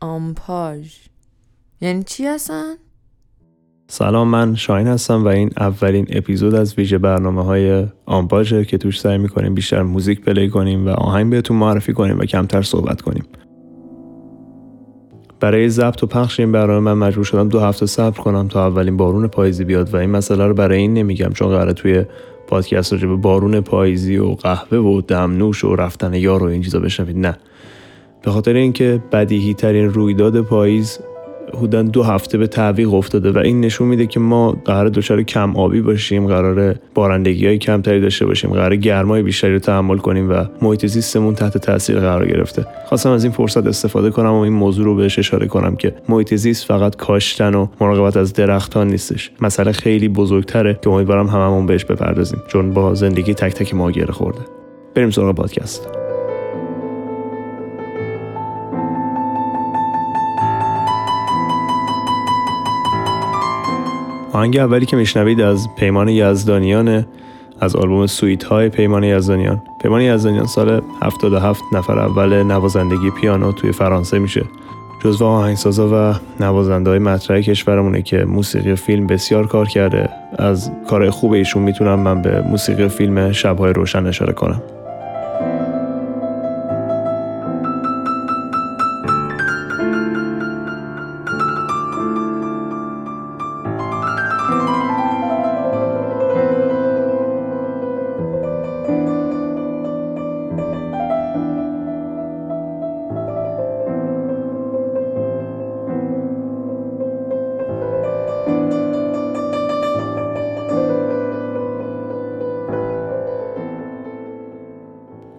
آمپاژ. یعنی چی هستن؟ سلام من شاین هستم و این اولین اپیزود از ویژه برنامه های آمپاژه که توش سعی می‌کنیم بیشتر موزیک پلی کنیم و آهنگ بهتون معرفی کنیم و کمتر صحبت کنیم. برای ضبط و پخش این برنامه من مجبور شدم دو هفته صبر کنم تا اولین بارون پاییزی بیاد و این مسئله رو برای این نمیگم چون قراره توی پادکست راجع به بارون پاییزی و قهوه و دمنوش و رفتن یار و این چیزا بشنوید. نه. به خاطر اینکه بدیهی ترین رویداد پاییز حدودا دو هفته به تعویق افتاده و این نشون میده که ما قرار دچار کم آبی باشیم قرار بارندگی های کمتری داشته باشیم قرار گرمای بیشتری رو تحمل کنیم و محیط زیستمون تحت تاثیر قرار گرفته. خواستم از این فرصت استفاده کنم و این موضوع رو بهش اشاره کنم که محیط زیست فقط کاشتن و مراقبت از درختان نیستش. مسئله خیلی بزرگتره که امیدوارم هممون بهش بپردازیم چون با زندگی تک تک ما گره خورده. بریم سراغ پادکست. آهنگ اولی که میشنوید از پیمان یزدانیانه از آلبوم سویت های پیمان یزدانیان. پیمان یزدانیان سال 77 نفر اول نوازندگی پیانو توی فرانسه میشه. جزو آهنگسازا و نوازنده های مطرح کشورمونه که موسیقی فیلم بسیار کار کرده. از کار خوب ایشون می‌تونم من به موسیقی فیلم شبهای روشن اشاره کنم.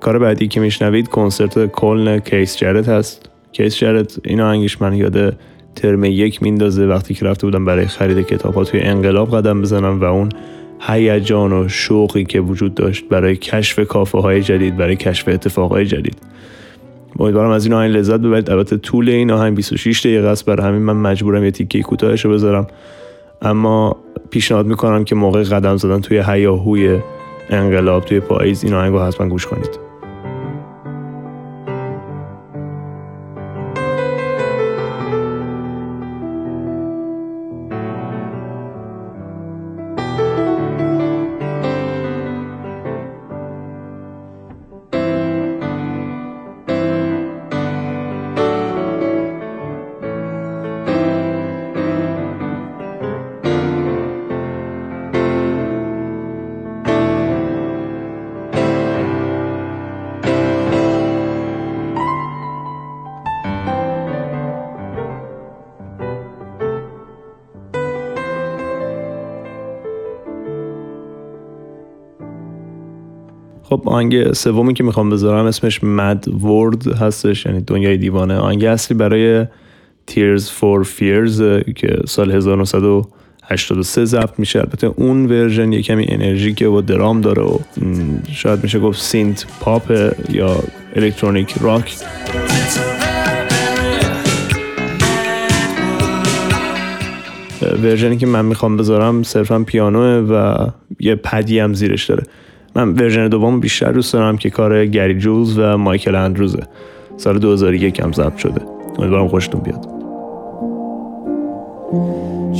کار بعدی که میشنوید کنسرت کلن کیس جرت هست. کیس جرت این آهنگش من یاد ترم یک میندازه وقتی که رفته بودم برای خرید کتاب ها توی انقلاب قدم بزنم و اون هیجان و شوقی که وجود داشت برای کشف کافه های جدید برای کشف اتفاق های جدید. امیدوارم از این آهنگ لذت ببرید. البته طول این آهنگ 26 دقیقه است. برای همین من مجبورم یه تیکه کوتاهش رو بذارم. اما پیشنهاد می‌کنم که موقع قدم زدن توی هیاهوی انقلاب توی پاییز این آهنگ رو حتما گوش کنید. خب آهنگ سومی که می‌خوام بذارم اسمش Mad World هستش یعنی دنیای دیوانه. آهنگ اصلی برای Tears for Fears که سال 1983 ضبط میشه. البته اون ورژن یه کمی انرژیکه و درام داره و شاید میشه گفت synth pop یا electronic rock. ورژنی که من می‌خوام بذارم صرفا پیانوه و یه پدی هم زیرش داره. من ورژن دوم بیشتر دوست دارم که کار گری جولز و مایکل اندروزه سال 2001 هم ضبط شده امیدوارم خوشتون بیاد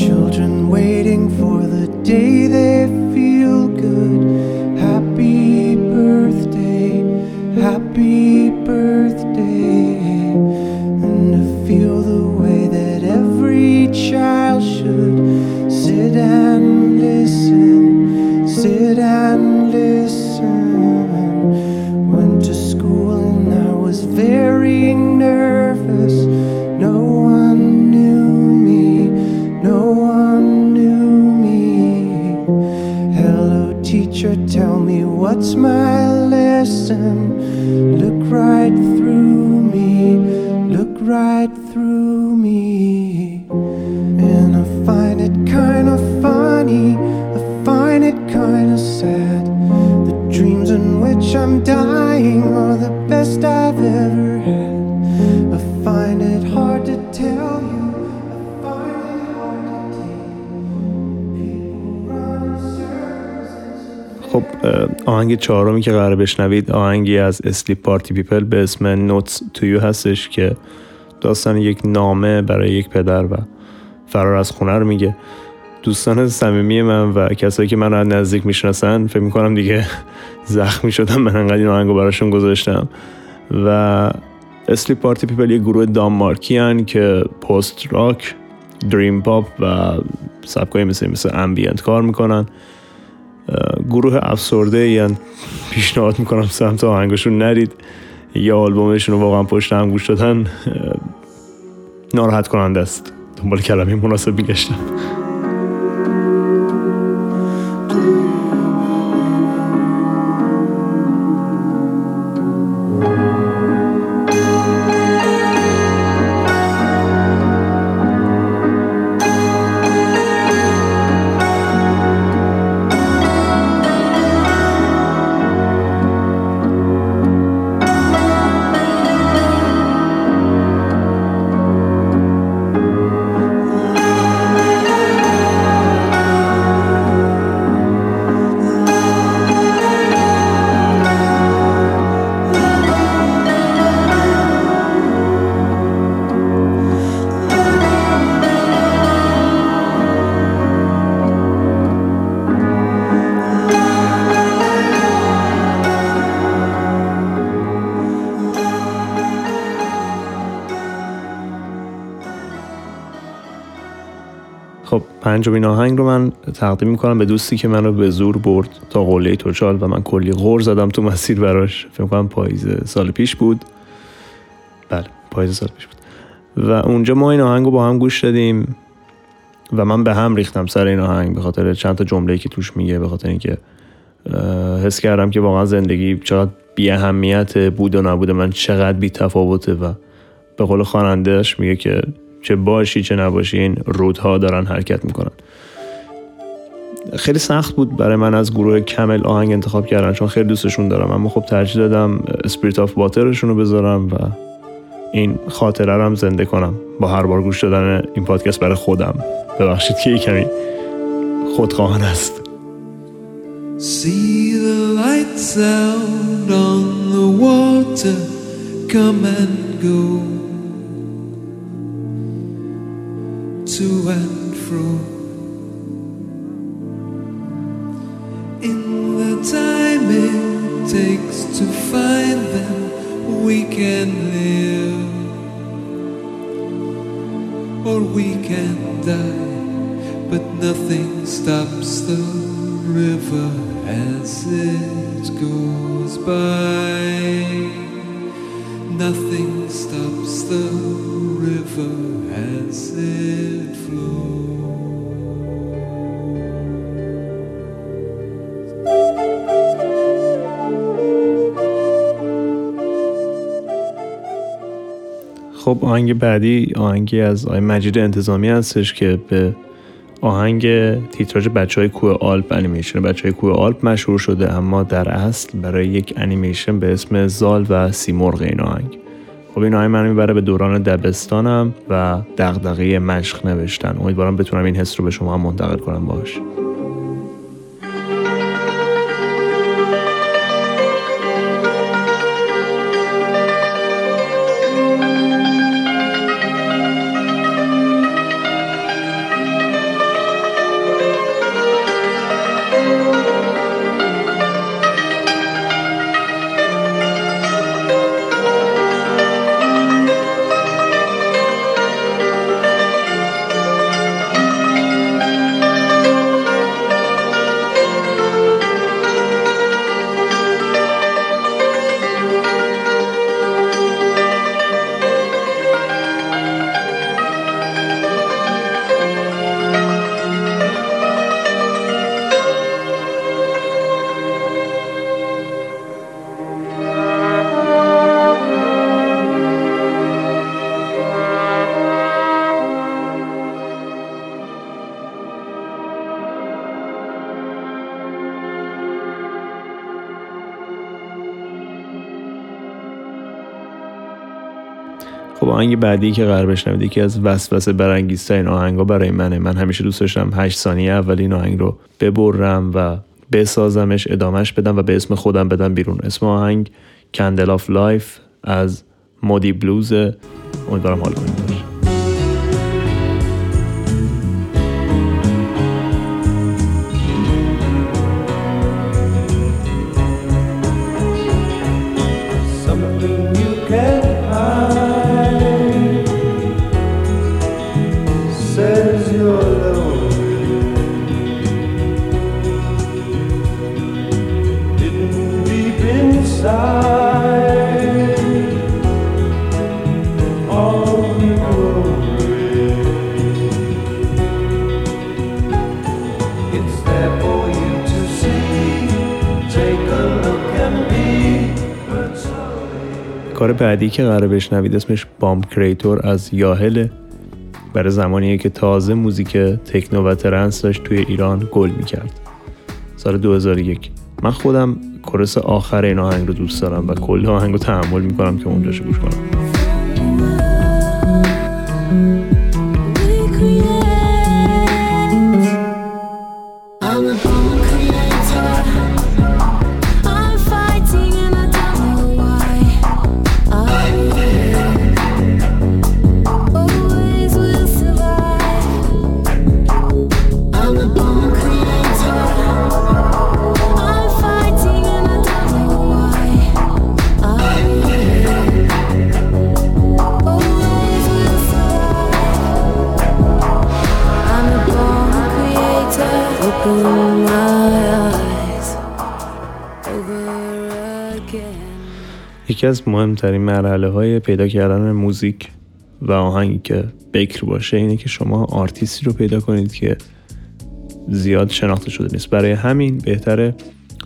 Children waiting for the day they feel good Happy birthday, happy birthday And to feel the way that every child should Sit and listen, teacher, tell me what's my lesson. Look right through me, look right through me. And I find it kind of funny, I find it kind of sad. The dreams in which I'm dying are the best I've ever آهنگ چهارمی که قرار بشنوید آهنگی از اسلیپ پارتی پیپل به اسم نوتس تو یو هستش که داستان یک نامه برای یک پدر و فرار از خونه رو میگه. دوستان صمیمی من و کسایی که من رو نزدیک می‌شناسن فکر می‌کنم دیگه زخمی شدم من انقدر این آهنگو براشون گذاشتم. و Sleep Party People یه گروه دانمارکی هن که post rock dream pop و سبکایی مثل مثل ambient کار می‌کنن. گروه افسرده یعنی پیشنهاد می‌کنم سمت آهنگشون نرید. یه آلبومشون رو واقعا پشت هم گوش دادن ناراحت کننده است. دنبال کلمه مناسب میگشتم. پنجمین آهنگ رو من تقدیم می‌کنم به دوستی که منو به زور برد تا قله توچال و من کلی غور زدم تو مسیر براش. فکر کنم پاییز سال پیش بود. بله پاییز سال پیش بود. و اونجا ما این آهنگ رو با هم گوش دادیم و من به هم ریختم سر این آهنگ به خاطر چند تا جمله که توش میگه به خاطر اینکه حس کردم که واقعا زندگی چقدر بی اهمیت بود و نبوده من چقدر بی تفاوته و به قول خوانندهش میگه که چه باشی چه نباشی این رودها دارن حرکت می‌کنن. خیلی سخت بود برای من از گروه Camel آهنگ انتخاب کردن چون خیلی دوستشون دارم اما خب ترجیح دادم Spirit of Water شون رو بذارم و این خاطره رو هم زنده کنم. با هر بار گوش دادن این پادکست برای خودم. ببخشید که کمی خودخواهانه است. See the lights out on the water. Come and to and fro. In the time it takes to find them, we can live or we can die, but nothing stops the river as it goes by. Nothing stops the river as it flows. خب آهنگ بعدی آهنگی از آقای مجید انتظامی هستش که به آهنگ تیتراژ بچه های کوه آلپ انیمیشن. بچه های کوه آلپ مشهور شده اما در اصل برای یک انیمیشن به اسم زال و سیمرغ این آهنگ. خب این آهنگ من می‌بره به دوران دبستانم و دغدغه مشق نوشتن. امیدوارم بتونم این حس رو به شما هم منتقل کنم باش خب آهنگ بعدی که قرار بشنوید یکی از وسوسه برانگیزترین آهنگا برای منه. من همیشه دوست داشتم 8 ثانیه اول این آهنگ رو ببرم و بسازمش ادامش بدم و به اسم خودم بدم بیرون. اسم آهنگ Candle of Life از Moody Blues امیدوارم حال کنید. کار بعدی که قرار بشنوید اسمش بام کریتور از Yahel ه برای زمانیه که تازه موزیک techno و trance داشت توی ایران گل می‌کرد. سال 2001 من خودم chorus آخر این آهنگ رو دوست دارم و کل آهنگ رو تحمل می‌کنم که اونجاش گوش کنم. یکی از مهمترین مرحله های پیدا کردن موزیک و آهنگی که بکر باشه اینه که شما آرتیستی رو پیدا کنید که زیاد شناخته شده نیست. برای همین بهتره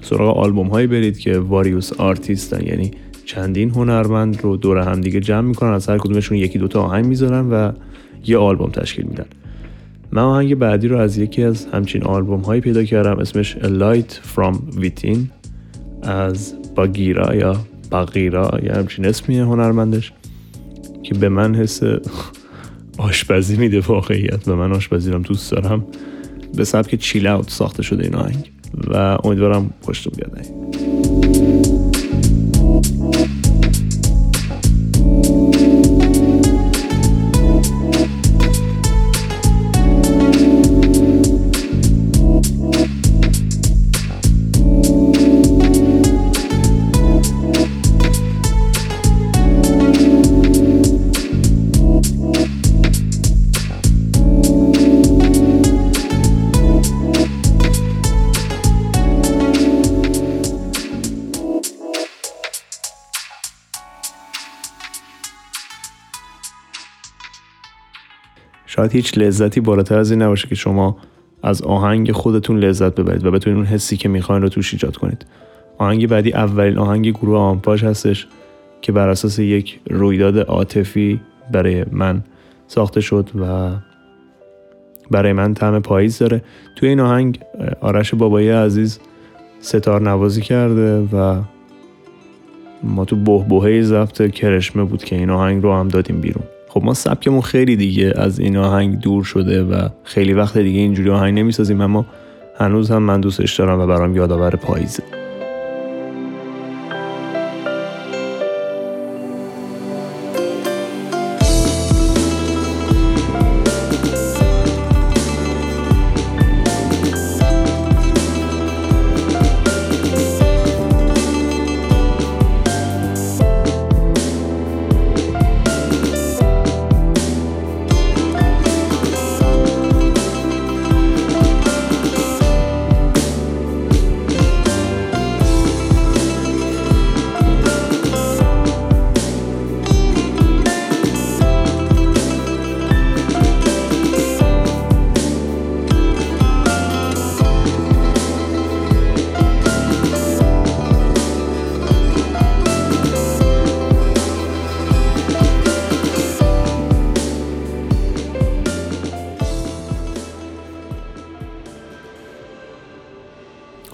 سراغ آلبوم هایی برید که various artist ن. یعنی چندین هنرمند رو دور هم دیگه جمع می‌کنن از هر کدومشون یکی دوتا آهنگ می‌ذارن و یه آلبوم تشکیل میدن. من آهنگ بعدی رو از یکی از همچین آلبوم هایی پیدا کردم اسمش A Light From Within از باگیرا یا باگیرا یا همچین اسمیه هنرمندش که به من حس آشپزی میده واقعیت و من آشپزی هم دوست دارم. به سبک چیل اوت ساخته شده این آهنگ و امیدوارم خوشتون بیاد. شاید هیچ لذتی بالاتر از این نباشه که شما از آهنگ خودتون لذت ببرید و بتونید اون حسی که می‌خواین رو توش ایجاد کنید. آهنگ بعدی اولین آهنگ گروه آمپاژ هستش که بر اساس یک رویداد عاطفی برای من ساخته شد و برای من طعم پاییز داره. توی این آهنگ آرش بابایی عزیز ستار نوازی کرده و ما تو بهبهه ضبط کرشمه بود که این آهنگ رو هم دادیم بیرون. خب ما سبکمون خیلی دیگه از این آهنگ دور شده و خیلی وقت دیگه اینجوری آهنگ نمی‌سازیم اما هنوز هم من دوستش دارم و برام یادآور پاییزه.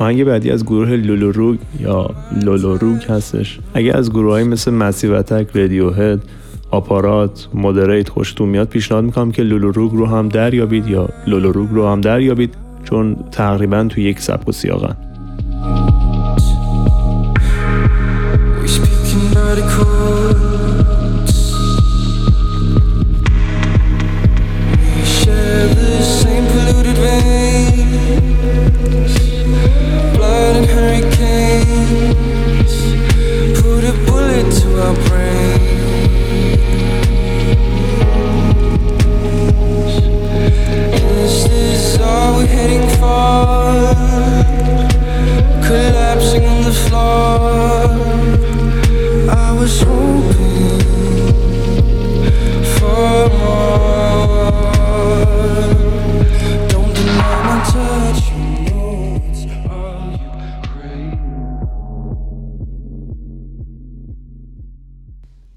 آهنگ بعدی از گروه لولوروگ یا لولوروگ هستش. اگه از گروه های مثل مسیوتک، رادیو هد، آپارات، مدریت خوشتون میاد پیشنهاد می‌کنم که لولوروگ رو هم دریابید یا لولوروگ رو هم دریابید چون تقریبا تو یک سبک و سیاقن. We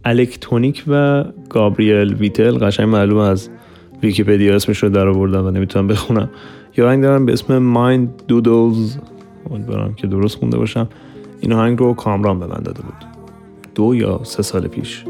الکترونیک و گابریل ویتل قشنگ معلوم از ویکیپدیا. اسمش رو در آوردم و نمی‌تونم بخونم. یا آهنگ دارم به اسم مایند دودلز امیدوارم که درست خونده باشم. این آهنگ رو کامران به من داده بود. دو یا سه سال پیش.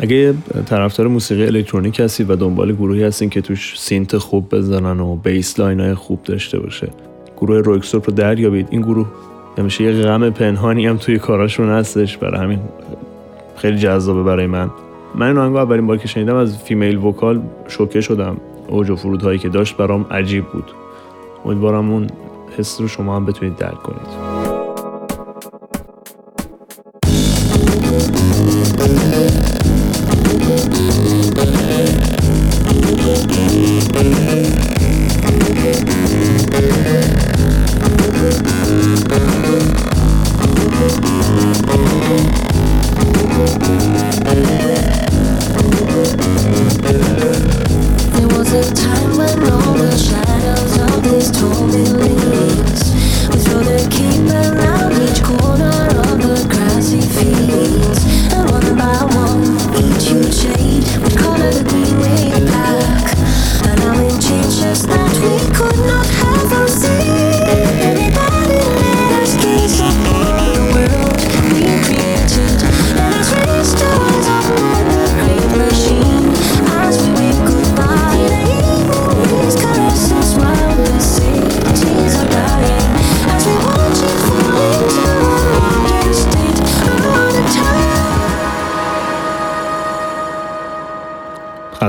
اگه طرفدار موسیقی الکترونیک هستی و دنبال گروهی هستین که توش synth خوب بزنن و bass line های خوب داشته باشه گروه Röyksopp رو دریابید. این گروه همیشه یه غم پنهانی هم توی کاراشون هستش. برای همین خیلی جذابه برای من. من این آهنگو اولین بار که شنیدم از female vocal شوکه شدم. اوج و فرودهایی که داشت برام عجیب بود. امیدوارم اون حس رو شما هم بتونید درک کنید. told me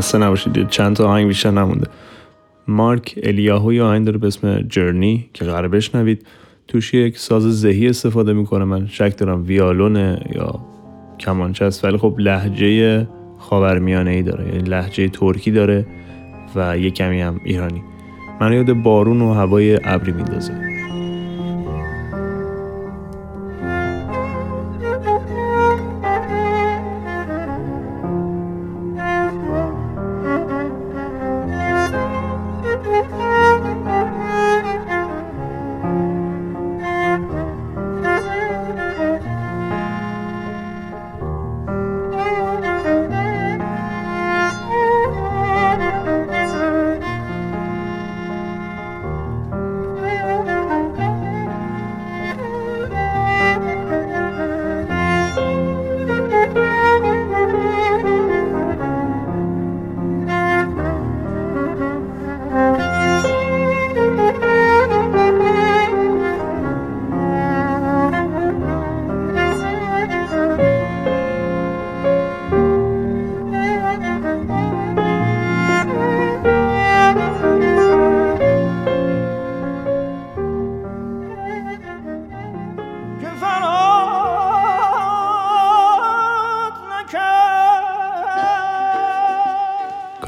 خسته نباشید. چند تا آهنگ بیشتر نمونده. مارک الیاهو یه آهنگ داره به اسم جرنی که قراره بشنوید. توش یک ساز زهی استفاده می‌کنه من. شک دارم ویالونه یا کمانچه است. ولی خب لحجه خاورمیانه ای داره. یعنی لحجه ترکی داره و یه کمی هم ایرانی. من یاد بارون و هوای ابری میندازه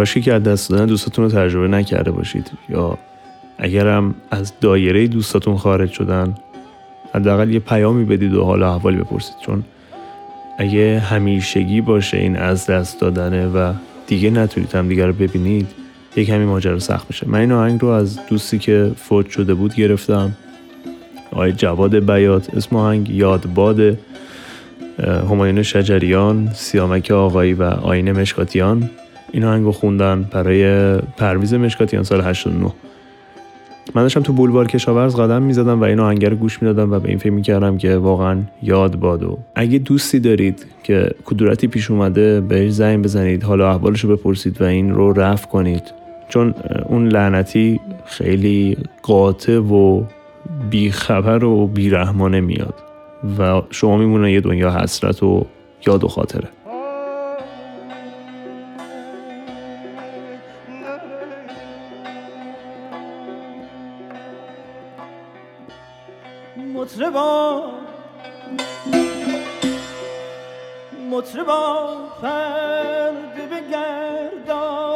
کاشی که از دست دادن دوستاتون رو تجربه نکرده باشید یا اگرم از دایره دوستاتون خارج شدن حداقل یه پیامی بدید و حال احوالی بپرسید. چون اگه همیشگی باشه این از دست دادنه و دیگه نتونید هم دیگه رو ببینید یک کمی ماجرا سخت میشه. من این آهنگ رو از دوستی که فوت شده بود گرفتم. آقای جواد بیات اسم آهنگ یادباد همایون شجریان سیامک آقایی و آین مشکاتیان. این آهنگ رو خوندن برای پرویز مشکاتیان سال 89 من داشتم تو بولوار کشاورز قدم می‌زدم و این آهنگ رو گوش می‌دادم و به این فکر می‌کردم که واقعا یاد بادو اگه دوستی دارید که کدورتی پیش اومده بهش زنگ بزنید حالا احوالش رو بپرسید و این رو رفع کنید. چون اون لعنتی خیلی قاطع و بیخبر و بیرحمانه میاد و شما میمونه یه دنیا حسرت و یاد و خاطره. مطربا مطربا پرده بگردان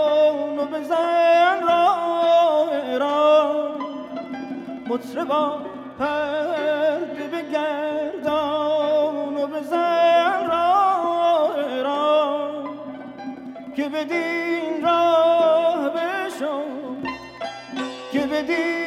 و بزن راه را مطربا پرده بگردان و بزن راه را که بدین راه بشو که بدین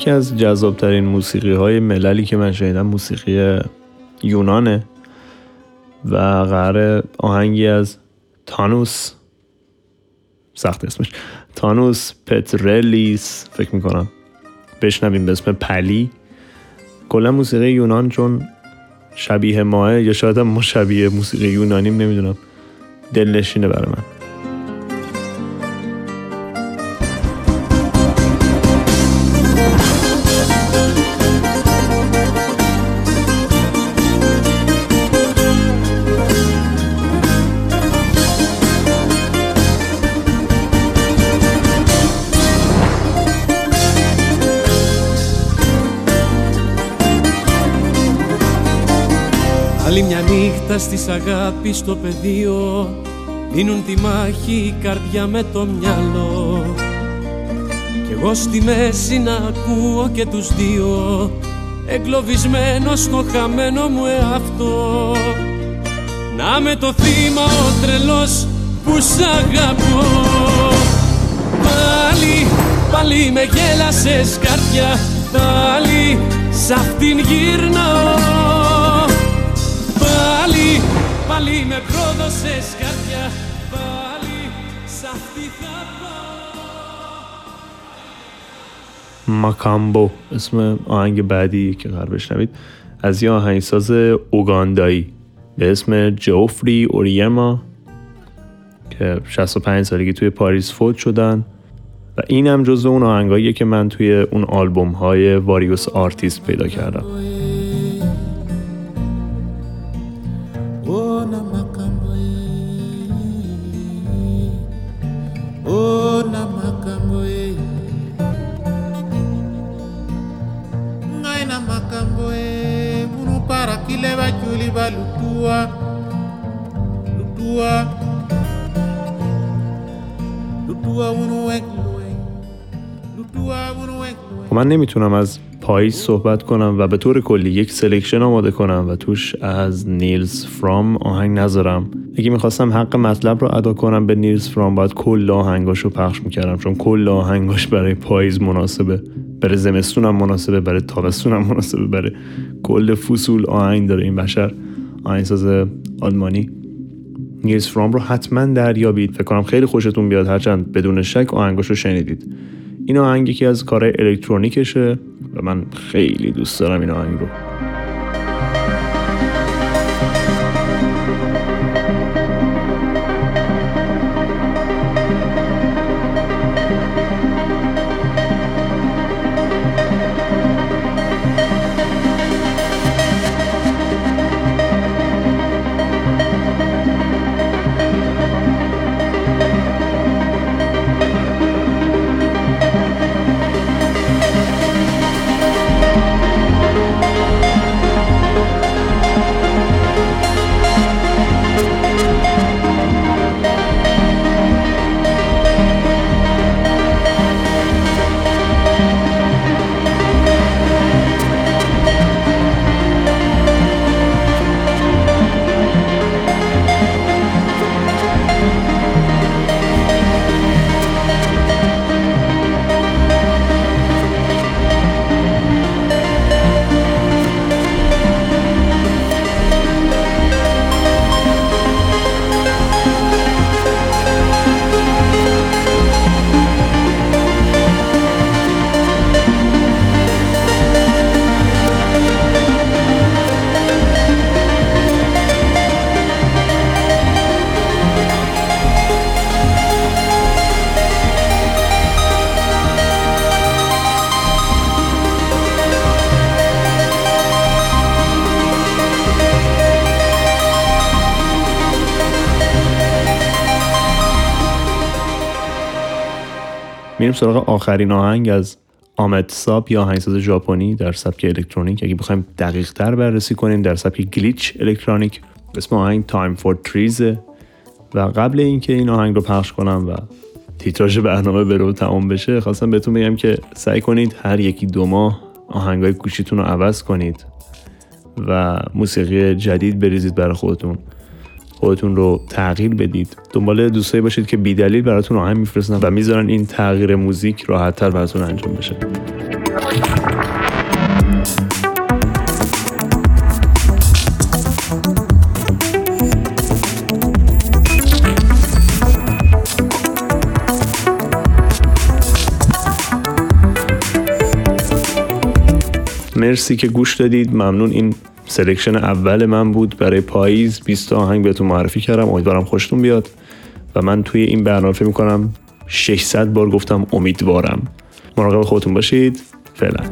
یکی از جذابترین موسیقی های مللی که من شنیدم موسیقی یونانه و قرار آهنگی از تانوس سخت اسمش تانوس پترلیس فکر می‌کنم بشنویم به اسم پلی. کلا موسیقی یونان چون شبیه ماه یا شاید هم ما شبیه موسیقی یونانیم نمی‌دونم. دلنشینه برای من. Μια νύχτα στις αγάπης στο πεδίο Δίνουν τη μάχη η καρδιά με το μυαλό. Κι εγώ στη μέση να ακούω και τους δύο Εγκλωβισμένος στο χαμένο μου εαυτό. Να με το θύμα ο τρελός που σ' αγαπώ. Πάλι, πάλι με γέλασες καρδιά Πάλι σ' αυτήν γύρνω Πάλι, πάλι με πρόδωσες καρδιά Πάλι σ' αυτή θα πάω ماکامبو اسم آهنگ بعدی که قرار بشنوید از یه آهنگساز اوگاندایی به اسم جوفری اوریما که 65 سالگی توی پاریس فوت شدن و این هم جزو اون آهنگاییه که من توی اون آلبوم های واریوس آرتیست پیدا کردم نمی‌تونم از پاییز صحبت کنم و به طور کلی یک selection آماده کنم و توش از Nils Frahm آهنگ نذارم. اگه می‌خواستم حق مطلب رو ادا کنم به Nils Frahm باید کل آهنگاش رو پخش می‌کردم چون کل آهنگاش برای پاییز مناسبه برای زمستون هم مناسبه برای تابستون هم مناسبه برای کل فصول آهنگ داره این بشر آهنگساز آلمانی. Nils Frahm رو حتما دریابید. فکر کنم خیلی خوشتون بیاد. هرچند بدون شک آهنگاش رو شنیدید. این آهنگ یکی از کارهای الکترونیکشه و من خیلی دوست دارم این آهنگ رو. میریم سراغ آخرین آهنگ از Ametsub یا آهنگساز ژاپنی در سبک الکترونیک. اگه بخوایم دقیق تر بررسی کنیم در سبک glitch electronic اسم آهنگ Time for Trees ه و قبل اینکه این آهنگ رو پخش کنم و تیتراژ برنامه بره و تمام بشه خواستم بهتون بگم که سعی کنید هر یکی دو ماه آهنگای گوشیتون رو عوض کنید و موسیقی جدید بریزید برای خودتون. خودتون رو تغییر بدید. دنبال دوستایی باشید که بیدلیل براتون آهنگ میفرستن و می‌ذارن این تغییر موزیک راحتتر براتون انجام بشه. مرسی که گوش دادید. ممنون. این سلکشن اول من بود برای پاییز. 20 آهنگ بهتون معرفی کردم. امیدوارم خوشتون بیاد. و من توی این برنامه فکر می‌کنم 600 بار گفتم امیدوارم. مراقب خودتون باشید. فعلا.